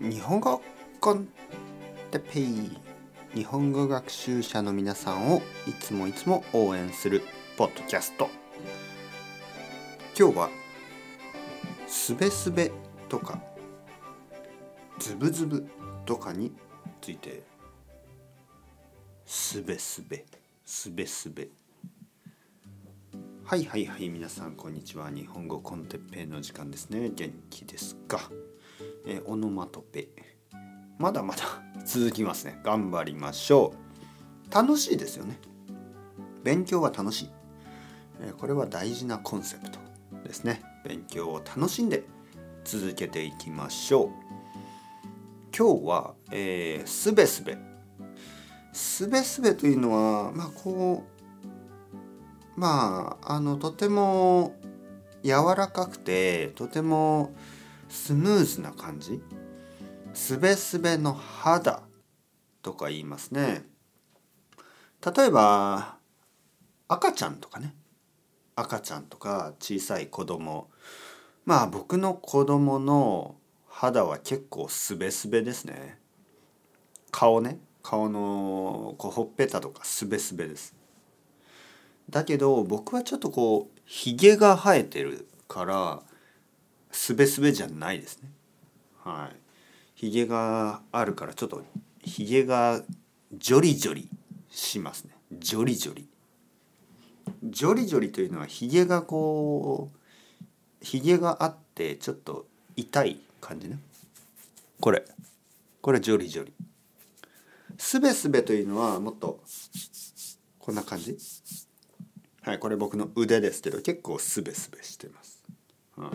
日本語コンテペイ日本語学習者の皆さんをいつもいつも応援するポッドキャスト。今日はすべすべとかズブズブとかについてすべすべすべすべはいはいはい皆さんこんにちは。日本語コンテッペイの時間ですね。元気ですか、えオノマトペ。まだまだ 続きますね。頑張りましょう。楽しいですよね。勉強は楽しい、えこれは大事なコンセプトですね。勉強を楽しんで続けていきましょう。今日は、えーすべすべ。すべすべというのはまあこうまああのとても柔らかくてとてもスムーズな感じ？すべすべの肌とか言いますね。例えば赤ちゃんとかね。赤ちゃんとか小さい子供。まあ僕の子供の肌は結構すべすべですね。顔ね。顔のこうほっぺたとかすべすべです。だけど僕はちょっとこうひげが生えてるからすべすべじゃないですね。はい。ひげがあるからちょっとひげがジョリジョリしますね。ジョリジョリ。ジョリジョリというのはひげがこうひげがあってちょっと痛い感じね。これ。これジョリジョリ。すべすべというのはもっとこんな感じ。はいこれ僕の腕ですけど結構すべすべしてます、はい、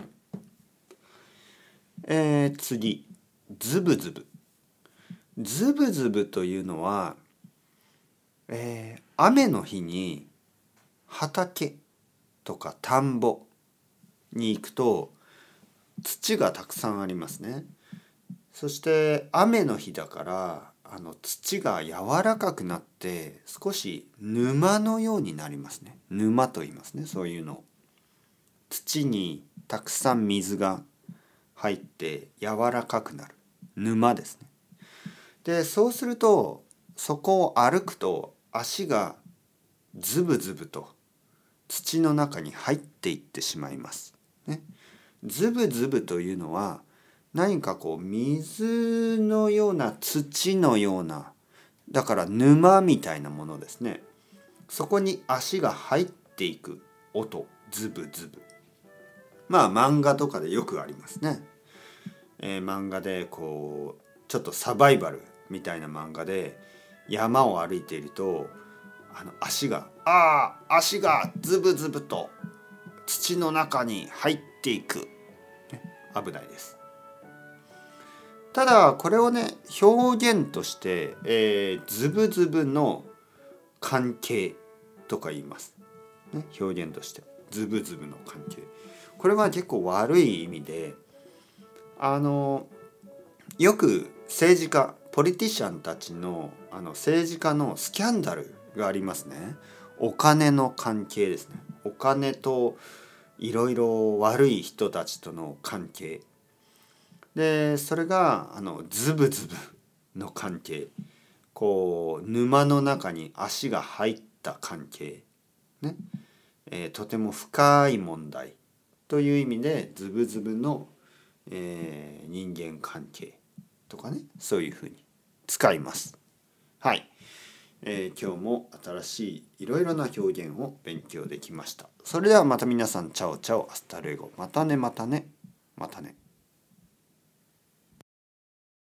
えー、次。ズブズブ。ズブズブというのは、えー雨の日に畑とか田んぼに行くと土がたくさんありますね。そして雨の日だからあの土が柔らかくなって少し沼のようになりますね。沼と言いますね。そういうの土にたくさん水が入って柔らかくなる沼ですねでそうするとそこを歩くと足がズブズブと土の中に入っていってしまいます。ね、ズブズブというのは何かこう水のような土のようなだから沼みたいなものですね。そこに足が入っていく音ズブズブ。まあ漫画とかでよくありますね。えー漫画でこうちょっとサバイバルみたいな漫画で山を歩いているとあの足がああ足がズブズブと土の中に入っていく、危ないです。ただこれをね表現として、えーズブズブの関係とか言います、ね、表現として。ズブズブの関係。これは結構悪い意味であのよく政治家ポリティシャンたちのあの政治家のスキャンダルがありますね。お金の関係ですね。お金といろいろ悪い人たちとの関係。でそれがあのズブズブの関係。こう沼の中に足が入った関係。ね、えーとても深い問題。という意味でズブズブの、えー人間関係とかねそういうふうに使います。はい、えー今日も新しいいろいろな表現を勉強できました。それではまた皆さん chao chao hasta luego またねまたねまたね。